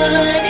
would